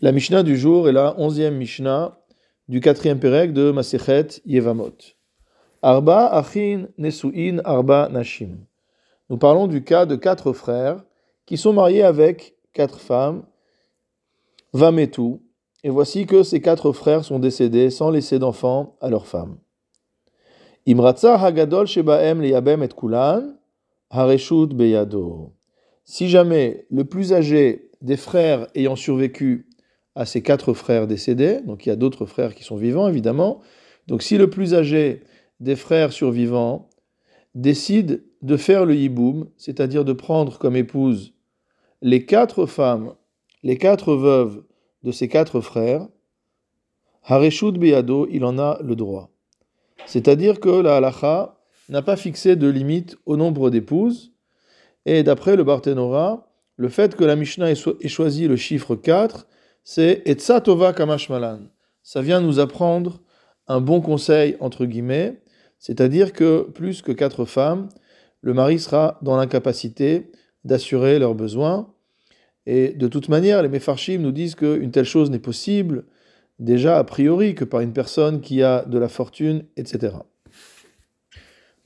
La Mishnah du jour est la onzième Mishnah du quatrième Pérec de Masechet Yevamot. Arba Achin Nesuin Arba Nashim. Nous parlons du cas de quatre frères qui sont mariés avec quatre femmes, Vametu, et voici que ces quatre frères sont décédés sans laisser d'enfants à leurs femmes. Imratza Hagadol Shebaem Liyabem et Kulan, Hareshut Beyado. Si jamais le plus âgé des frères ayant survécu à ses quatre frères décédés, donc il y a d'autres frères qui sont vivants évidemment, donc si le plus âgé des frères survivants décide de faire le yiboum, c'est-à-dire de prendre comme épouse les quatre femmes, les quatre veuves de ses quatre frères, Hareshud Beyado, il en a le droit. C'est-à-dire que la halacha n'a pas fixé de limite au nombre d'épouses, et d'après le Barthénora, le fait que la Mishnah ait choisi le chiffre 4 c'est Etza Tova Kamashmalan. Ça vient nous apprendre un bon conseil, entre guillemets, c'est-à-dire que plus que quatre femmes, le mari sera dans l'incapacité d'assurer leurs besoins. Et de toute manière, les Mefarshim nous disent qu'une telle chose n'est possible déjà a priori que par une personne qui a de la fortune, etc.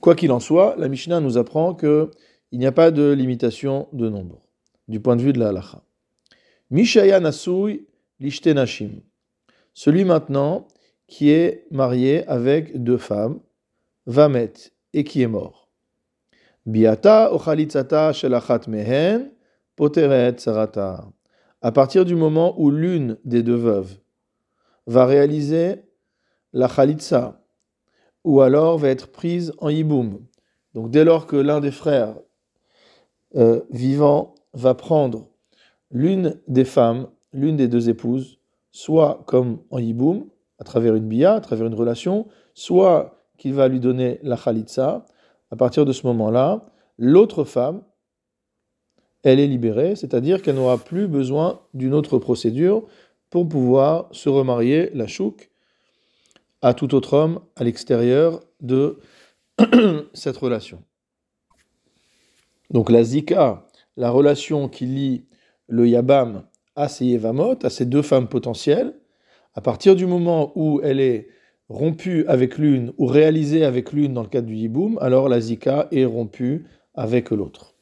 Quoi qu'il en soit, la Mishnah nous apprend qu'il n'y a pas de limitation de nombre, du point de vue de la halacha. L'ishtenashim. Celui maintenant qui est marié avec deux femmes, Vamet, et qui est mort. Biata ochalitzata shelachat mehen, poteret sarata. À partir du moment où l'une des deux veuves va réaliser la chalitza, ou alors va être prise en yiboum. Donc dès lors que l'un des frères euh, vivants va prendre l'une des femmes l'une des deux épouses, soit comme en yiboum, à travers une bia, à travers une relation, soit qu'il va lui donner la khalitsa. À partir de ce moment-là, l'autre femme, elle est libérée, c'est-à-dire qu'elle n'aura plus besoin d'une autre procédure pour pouvoir se remarier, la chouk, à tout autre homme à l'extérieur de cette relation. Donc la zika, la relation qui lie le yabam à ces Yevamot, à ces deux femmes potentielles, à partir du moment où elle est rompue avec l'une ou réalisée avec l'une dans le cadre du Yiboum, alors la Zika est rompue avec l'autre.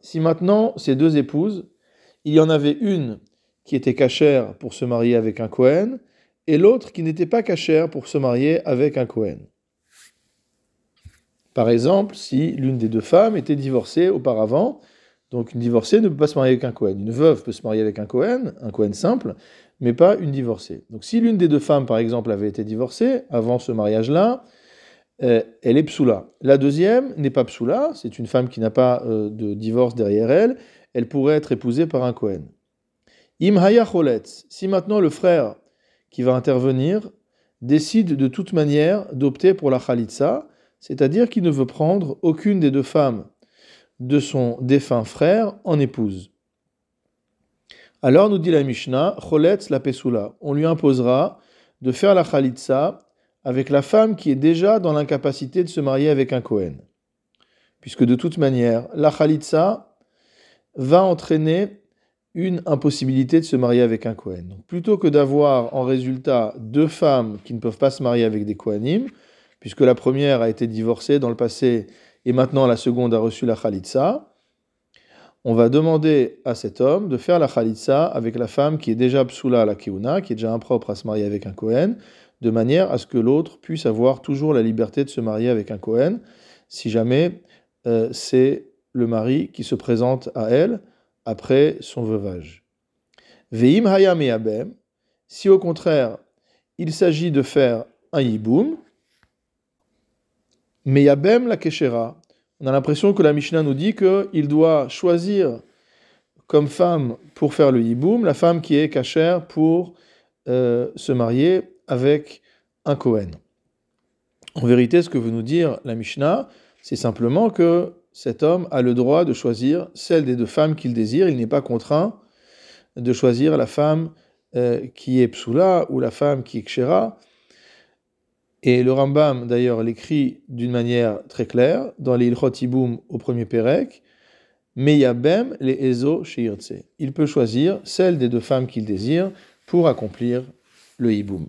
Si maintenant ces deux épouses, il y en avait une qui était cachère pour se marier avec un Kohen et l'autre qui n'était pas cachère pour se marier avec un Kohen. Par exemple, si l'une des deux femmes était divorcée auparavant donc une divorcée ne peut pas se marier avec un Cohen. Une veuve peut se marier avec un Cohen, un Cohen simple, mais pas une divorcée. Donc si l'une des deux femmes, par exemple, avait été divorcée avant ce mariage-là, euh, elle est psoula. La deuxième n'est pas psoula, c'est une femme qui n'a pas euh, de divorce derrière elle, elle pourrait être épousée par un Cohen. Im haya si maintenant le frère qui va intervenir décide de toute manière d'opter pour la khalitsa, c'est-à-dire qu'il ne veut prendre aucune des deux femmes de son défunt frère en épouse. Alors nous dit la Mishnah, Choletz la Pesula, on lui imposera de faire la Khalitsa avec la femme qui est déjà dans l'incapacité de se marier avec un Kohen. Puisque de toute manière, la Khalitsa va entraîner une impossibilité de se marier avec un Kohen. Plutôt que d'avoir en résultat deux femmes qui ne peuvent pas se marier avec des Kohanim, puisque la première a été divorcée dans le passé et maintenant la seconde a reçu la khalitsa, on va demander à cet homme de faire la khalitsa avec la femme qui est déjà psoula à la keuna, qui est déjà impropre à se marier avec un Kohen, de manière à ce que l'autre puisse avoir toujours la liberté de se marier avec un Kohen, si jamais euh, c'est le mari qui se présente à elle après son veuvage. Veim hayam abem, si au contraire il s'agit de faire un yiboum, mais Yabem la Keshera. On a l'impression que la Mishnah nous dit qu'il doit choisir comme femme pour faire le Yiboum, la femme qui est cachère pour euh, se marier avec un Kohen. En vérité, ce que veut nous dire la Mishnah, c'est simplement que cet homme a le droit de choisir celle des deux femmes qu'il désire. Il n'est pas contraint de choisir la femme euh, qui est psoula ou la femme qui est kshera. Et le Rambam, d'ailleurs, l'écrit d'une manière très claire dans les Ilchot au premier Pérec. Meyabem les Ezo. Il peut choisir celle des deux femmes qu'il désire pour accomplir le hiboum.